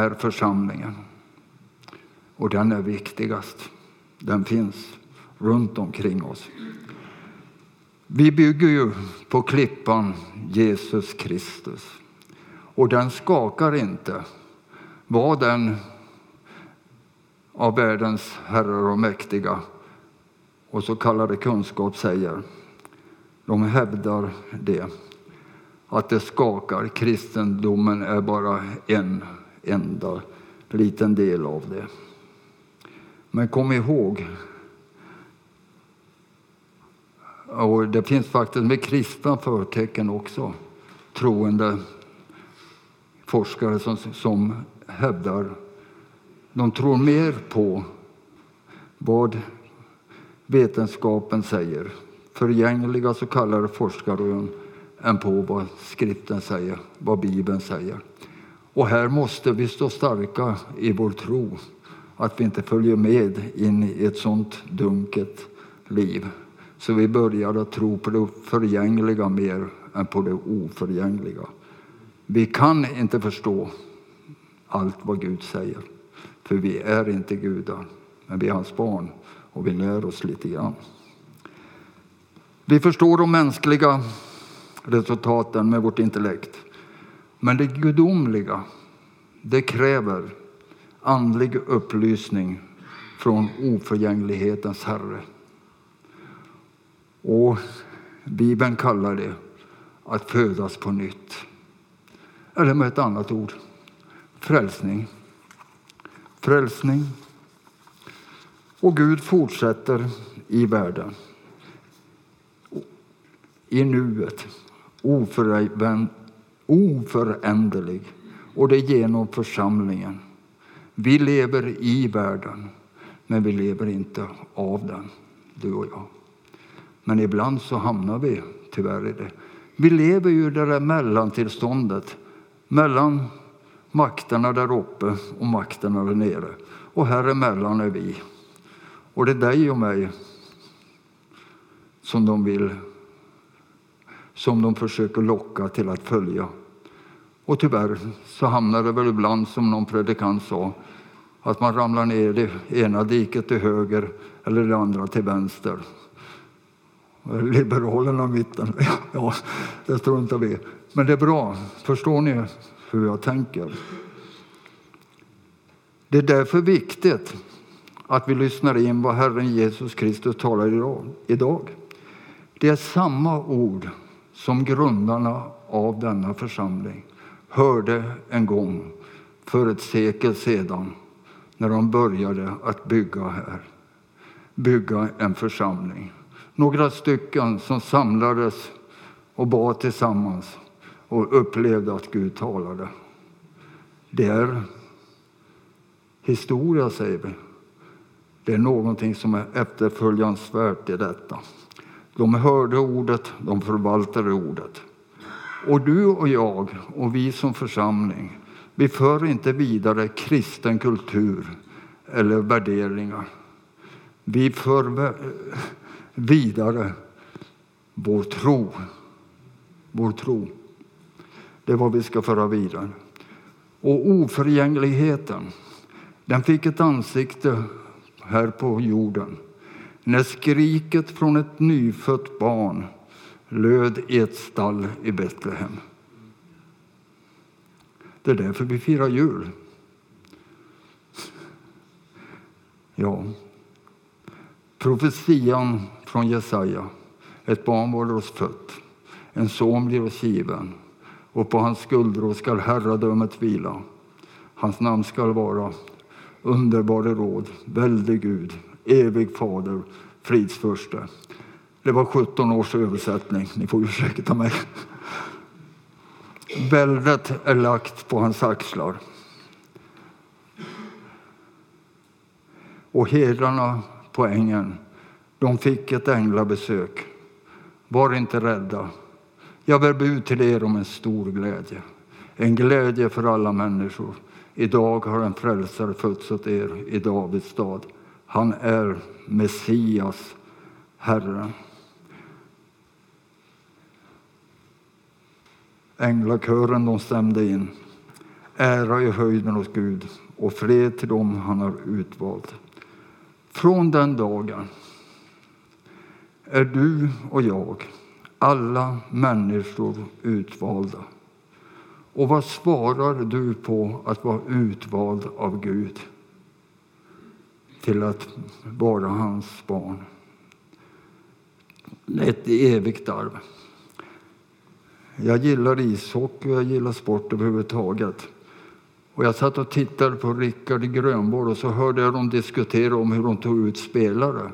här församlingen. Och den är viktigast. Den finns runt omkring oss. Vi bygger ju på klippan Jesus Kristus. Och den skakar inte. Vad den av världens herrar och mäktiga och så kallade kunskap säger. De hävdar det, att det skakar. Kristendomen är bara en enda liten del av det. Men kom ihåg, och det finns faktiskt med kristna förtecken också, troende forskare som, som hävdar, de tror mer på vad vetenskapen säger, förgängliga så kallade forskarrön, än på vad skriften säger, vad Bibeln säger. Och här måste vi stå starka i vår tro, att vi inte följer med in i ett sånt dunket liv. Så vi börjar att tro på det förgängliga mer än på det oförgängliga. Vi kan inte förstå allt vad Gud säger, för vi är inte gudar, men vi är hans barn och vi lär oss lite grann. Vi förstår de mänskliga resultaten med vårt intellekt. Men det gudomliga, det kräver andlig upplysning från oförgänglighetens Herre. Och Bibeln kallar det att födas på nytt. Eller med ett annat ord, frälsning. Frälsning. Och Gud fortsätter i världen. I nuet, oföränderlig. Och det genom församlingen. Vi lever i världen, men vi lever inte av den, du och jag. Men ibland så hamnar vi tyvärr i det. Vi lever ju i det där mellantillståndet mellan makterna där uppe och makterna där nere. Och här emellan är vi. Och det är dig och mig som de vill som de försöker locka till att följa. Och tyvärr så hamnar det väl ibland, som någon predikant sa, att man ramlar ner i det ena diket till höger eller det andra till vänster. Liberalerna i mitten, ja, det struntar vi Men det är bra. Förstår ni hur jag tänker? Det är därför viktigt att vi lyssnar in vad Herren Jesus Kristus talar idag. Det är samma ord som grundarna av denna församling hörde en gång för ett sekel sedan när de började att bygga här. Bygga en församling. Några stycken som samlades och bad tillsammans och upplevde att Gud talade. Det är historia, säger vi. Det är någonting som är efterföljansvärt i detta. De hörde ordet, de förvaltade ordet. Och du och jag och vi som församling, vi för inte vidare kristen kultur eller värderingar. Vi för vidare vår tro. Vår tro. Det är vad vi ska föra vidare. Och oförgängligheten, den fick ett ansikte här på jorden när skriket från ett nyfött barn löd i ett stall i Betlehem. Det är därför vi firar jul. Ja. Profetian från Jesaja. Ett barn var oss fött, en son blir oss given och på hans skuldror skall herradömet vila. Hans namn skall vara underbare råd, väldig Gud, evig fader, fridsförste. Det var 17 års översättning, ni får ursäkta mig. Väldet är lagt på hans axlar. Och herdarna på ängen, de fick ett änglabesök. Var inte rädda. Jag bär bud till er om en stor glädje. En glädje för alla människor. Idag har en frälsare fötts åt er i Davids stad. Han är Messias, Herren. Änglakören de stämde in. Ära i höjden hos Gud och fred till dem han har utvalt. Från den dagen är du och jag, alla människor, utvalda. Och vad svarar du på att vara utvald av Gud till att vara hans barn? Ett evigt arv. Jag gillar ishockey och jag gillar sport överhuvudtaget. Och jag satt och tittade på Rickard Grönborg och så hörde jag dem diskutera om hur de tog ut spelare.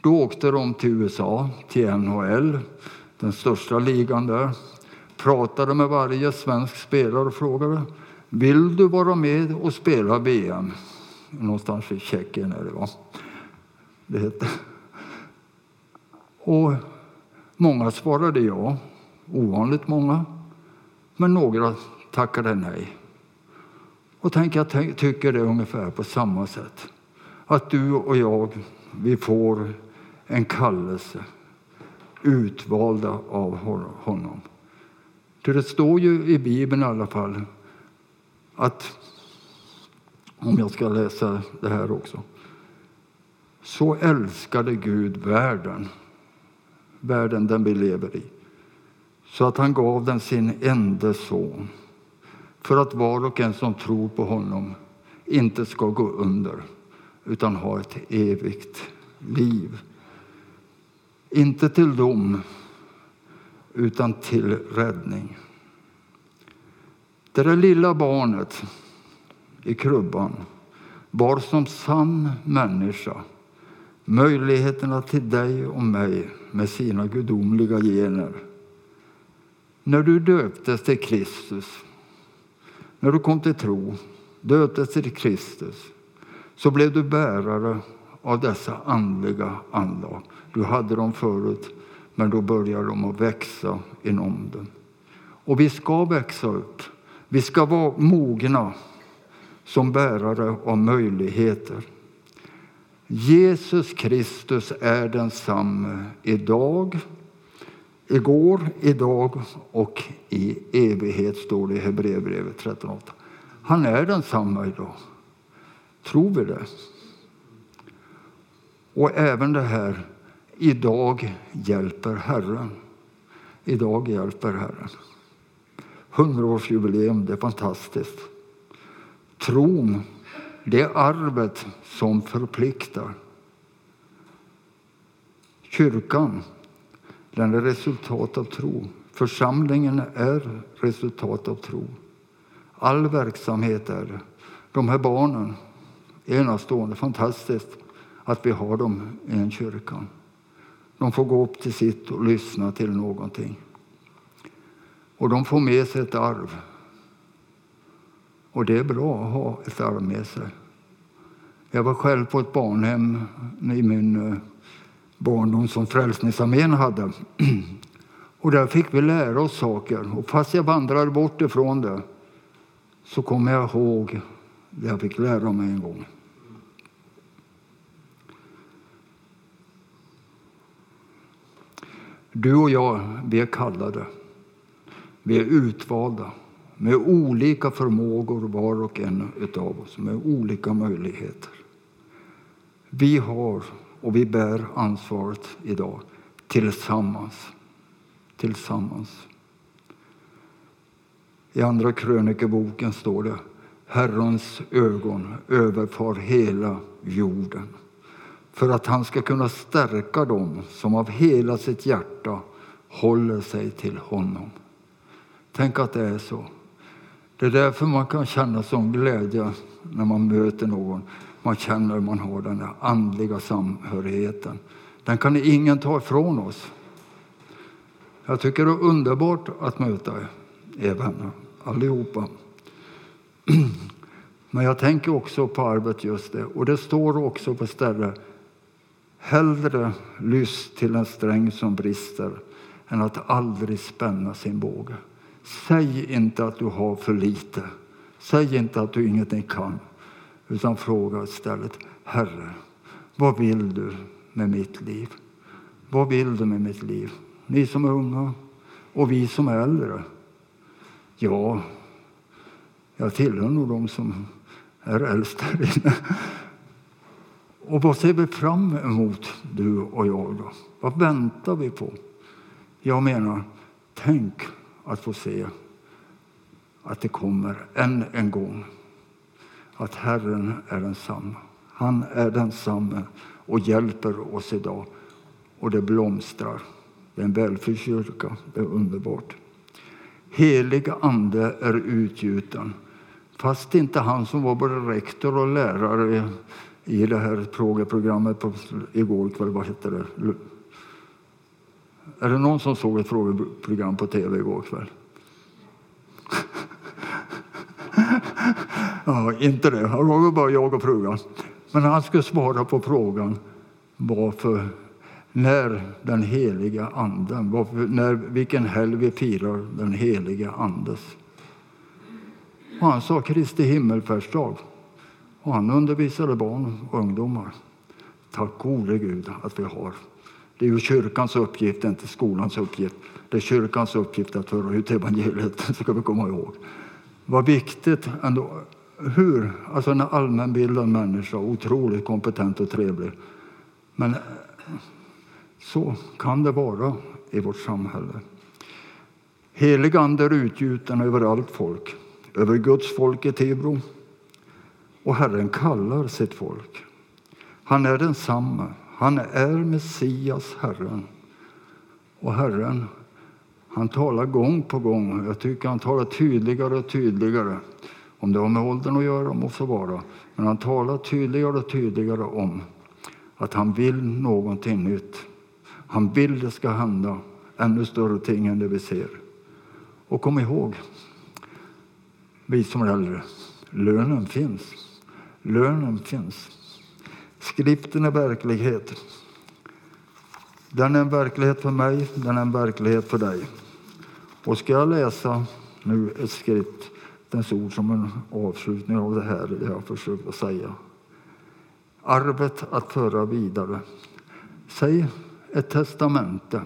Då åkte de till USA, till NHL, den största ligan där. Pratade med varje svensk spelare och frågade vill du vara med och spela VM? Någonstans i Tjeckien är det va? Det heter. Och många svarade ja, ovanligt många. Men några tackade nej. Och tänk, jag tycker det är ungefär på samma sätt. Att du och jag, vi får en kallelse utvalda av honom. För det står ju i Bibeln i alla fall att, om jag ska läsa det här också. Så älskade Gud världen, världen den vi lever i, så att han gav den sin enda son för att var och en som tror på honom inte ska gå under utan ha ett evigt liv. Inte till dom, utan till räddning. Det där lilla barnet i krubban bar som sann människa möjligheterna till dig och mig med sina gudomliga gener. När du döptes till Kristus, när du kom till tro, döptes till Kristus, så blev du bärare av dessa andliga anlag. Du hade dem förut, men då börjar de att växa inom dem. Och vi ska växa upp. Vi ska vara mogna som bärare av möjligheter. Jesus Kristus är densamme idag, igår, idag och i evighet, står det i Hebreerbrevet 13.8. Han är densamme idag. Tror vi det? Och även det här Idag hjälper Herren. Idag hjälper Herren. Hundraårsjubileum, det är fantastiskt. Tron, det är arvet som förpliktar. Kyrkan, den är resultat av tro. Församlingen är resultat av tro. All verksamhet är det. De här barnen, enastående, fantastiskt att vi har dem i en kyrka. De får gå upp till sitt och lyssna till någonting. Och de får med sig ett arv. Och det är bra att ha ett arv med sig. Jag var själv på ett barnhem i min eh, barndom som Frälsningsarmén hade. Och där fick vi lära oss saker. Och fast jag vandrade bort ifrån det så kommer jag ihåg det jag fick lära mig en gång. Du och jag, vi är kallade. Vi är utvalda med olika förmågor var och en av oss, med olika möjligheter. Vi har och vi bär ansvaret idag tillsammans. Tillsammans. I Andra krönikeboken står det Herrens ögon överfar hela jorden för att han ska kunna stärka dem som av hela sitt hjärta håller sig till honom. Tänk att det är så. Det är därför man kan känna sån glädje när man möter någon. Man känner man har den där andliga samhörigheten. Den kan ingen ta ifrån oss. Jag tycker det är underbart att möta er vänner, allihopa. Men jag tänker också på arvet just det. Och det står också på stället Hellre lyss till en sträng som brister än att aldrig spänna sin båge. Säg inte att du har för lite. Säg inte att du ingenting kan. Utan fråga istället, Herre, vad vill du med mitt liv? Vad vill du med mitt liv? Ni som är unga och vi som är äldre. Ja, Jag tillhör nog de som är äldst här inne. Och vad ser vi fram emot, du och jag? Då? Vad väntar vi på? Jag menar, tänk att få se att det kommer än en gång. Att Herren är densamme. Han är densamme och hjälper oss idag. Och det blomstrar. Det är en välfylld kyrka. Det är underbart. Helig ande är utgjuten. Fast inte han som var både rektor och lärare i det här frågeprogrammet på, igår kväll. Vad hette det? Är det någon som såg ett frågeprogram på tv igår kväll? Ja, inte det. Det var bara jag och frugan. Men han skulle svara på frågan varför, när den heliga anden, varför, när, vilken helg vi firar den heliga andes. Och han sa Kristi himmelfärdsdag. Och han undervisade barn och ungdomar. Tack gode Gud att vi har. Det är ju kyrkans uppgift, inte skolans uppgift. Det är kyrkans uppgift att föra ut evangeliet, ska vi komma ihåg. Vad viktigt ändå. Hur? Alltså en allmänbildad människa, otroligt kompetent och trevlig. Men eh, så kan det vara i vårt samhälle. Helig ande är utgjuten över allt folk, över Guds folk i Tibro, och Herren kallar sitt folk. Han är densamme. Han är Messias, Herren. Och Herren, han talar gång på gång. Jag tycker han talar tydligare och tydligare. Om det har med åldern att göra må så vara. Men han talar tydligare och tydligare om att han vill någonting nytt. Han vill det ska hända ännu större ting än det vi ser. Och kom ihåg, vi som är äldre, lönen finns. Lönen finns. Skriften är verklighet. Den är en verklighet för mig, den är en verklighet för dig. Och ska jag läsa nu ett skriftens ord som en avslutning av det här, det jag försökt att säga. Arvet att föra vidare. Säg ett testamente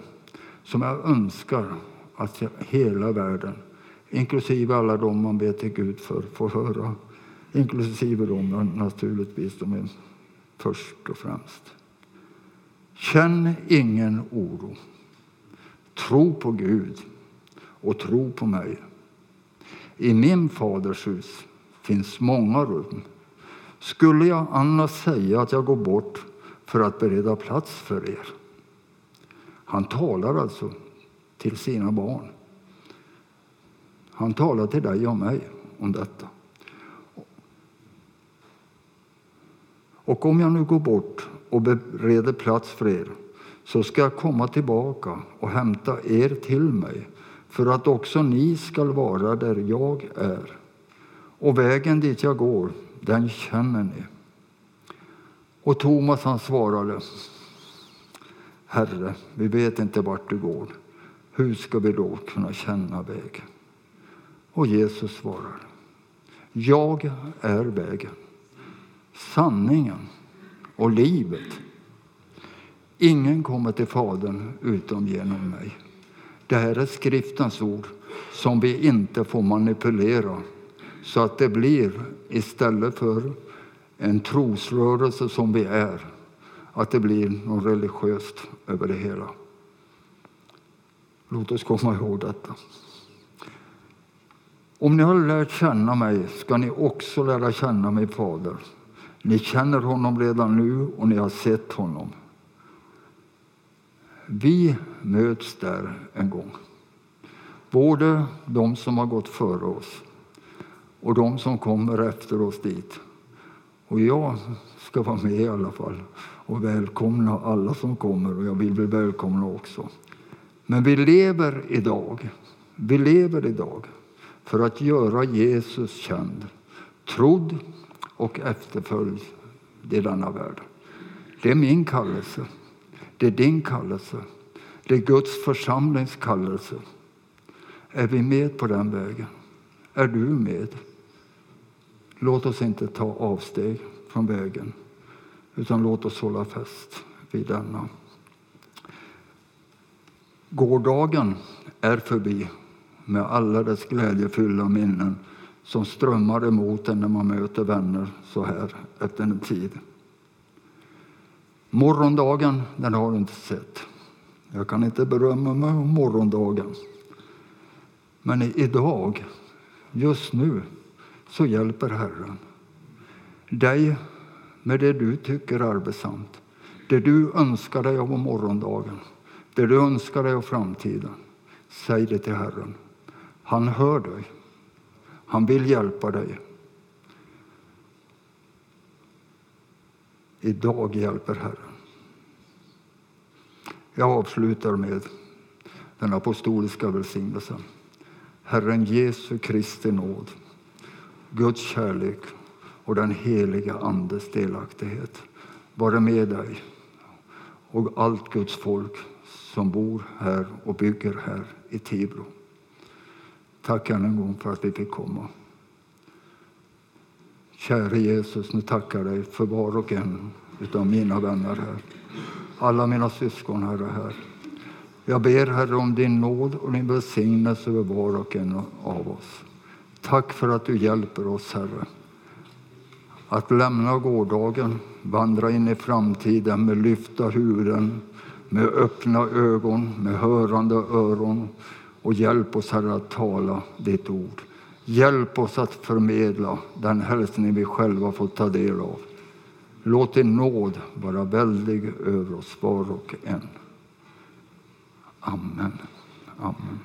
som jag önskar att hela världen, inklusive alla de man ber till Gud för, får höra inklusive dem naturligtvis de är först och främst. Känn ingen oro. Tro på Gud och tro på mig. I min faders hus finns många rum. Skulle jag annars säga att jag går bort för att bereda plats för er? Han talar alltså till sina barn. Han talar till dig och mig om detta. Och om jag nu går bort och bereder plats för er så ska jag komma tillbaka och hämta er till mig för att också ni skall vara där jag är. Och vägen dit jag går, den känner ni. Och Thomas han svarade Herre, vi vet inte vart du går. Hur ska vi då kunna känna vägen? Och Jesus svarar Jag är vägen sanningen och livet. Ingen kommer till Fadern utom genom mig. Det här är skriftens ord som vi inte får manipulera så att det blir istället för en trosrörelse som vi är, att det blir något religiöst över det hela. Låt oss komma ihåg detta. Om ni har lärt känna mig ska ni också lära känna min fader. Ni känner honom redan nu och ni har sett honom. Vi möts där en gång. Både de som har gått före oss och de som kommer efter oss dit. Och jag ska vara med i alla fall och välkomna alla som kommer och jag vill bli välkomna också. Men vi lever idag. Vi lever idag för att göra Jesus känd, trodd och efterföljd i denna värld. Det är min kallelse. Det är din kallelse. Det är Guds församlings kallelse. Är vi med på den vägen? Är du med? Låt oss inte ta avsteg från vägen, utan låt oss hålla fast vid denna. Gårdagen är förbi med alla dess glädjefyllda minnen som strömmar emot en när man möter vänner så här efter en tid. Morgondagen, den har du inte sett. Jag kan inte berömma mig om morgondagen. Men idag, just nu, så hjälper Herren dig med det du tycker är arbetsamt. Det du önskar dig av morgondagen, det du önskar dig av framtiden. Säg det till Herren. Han hör dig. Han vill hjälpa dig. Idag hjälper Herren. Jag avslutar med den apostoliska välsignelsen. Herren Jesu Kristi nåd, Guds kärlek och den heliga Andes delaktighet vare med dig och allt Guds folk som bor här och bygger här i Tibro. Tack än en gång för att vi fick komma. Käre Jesus, nu tackar jag dig för var och en av mina vänner här. Alla mina syskon, Herre, här. Jag ber, Herre, om din nåd och din välsignelse över var och en av oss. Tack för att du hjälper oss, Herre, att lämna gårdagen, vandra in i framtiden med lyfta huvuden, med öppna ögon, med hörande öron och hjälp oss, Herre, att tala ditt ord. Hjälp oss att förmedla den hälsning vi själva fått ta del av. Låt din nåd vara väldig över oss var och en. Amen. Amen.